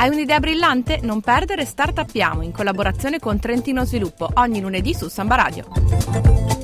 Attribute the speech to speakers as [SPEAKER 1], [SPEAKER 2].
[SPEAKER 1] Hai un'idea brillante? Non perdere Startupiamo in collaborazione con Trentino Sviluppo ogni lunedì su Samba Radio.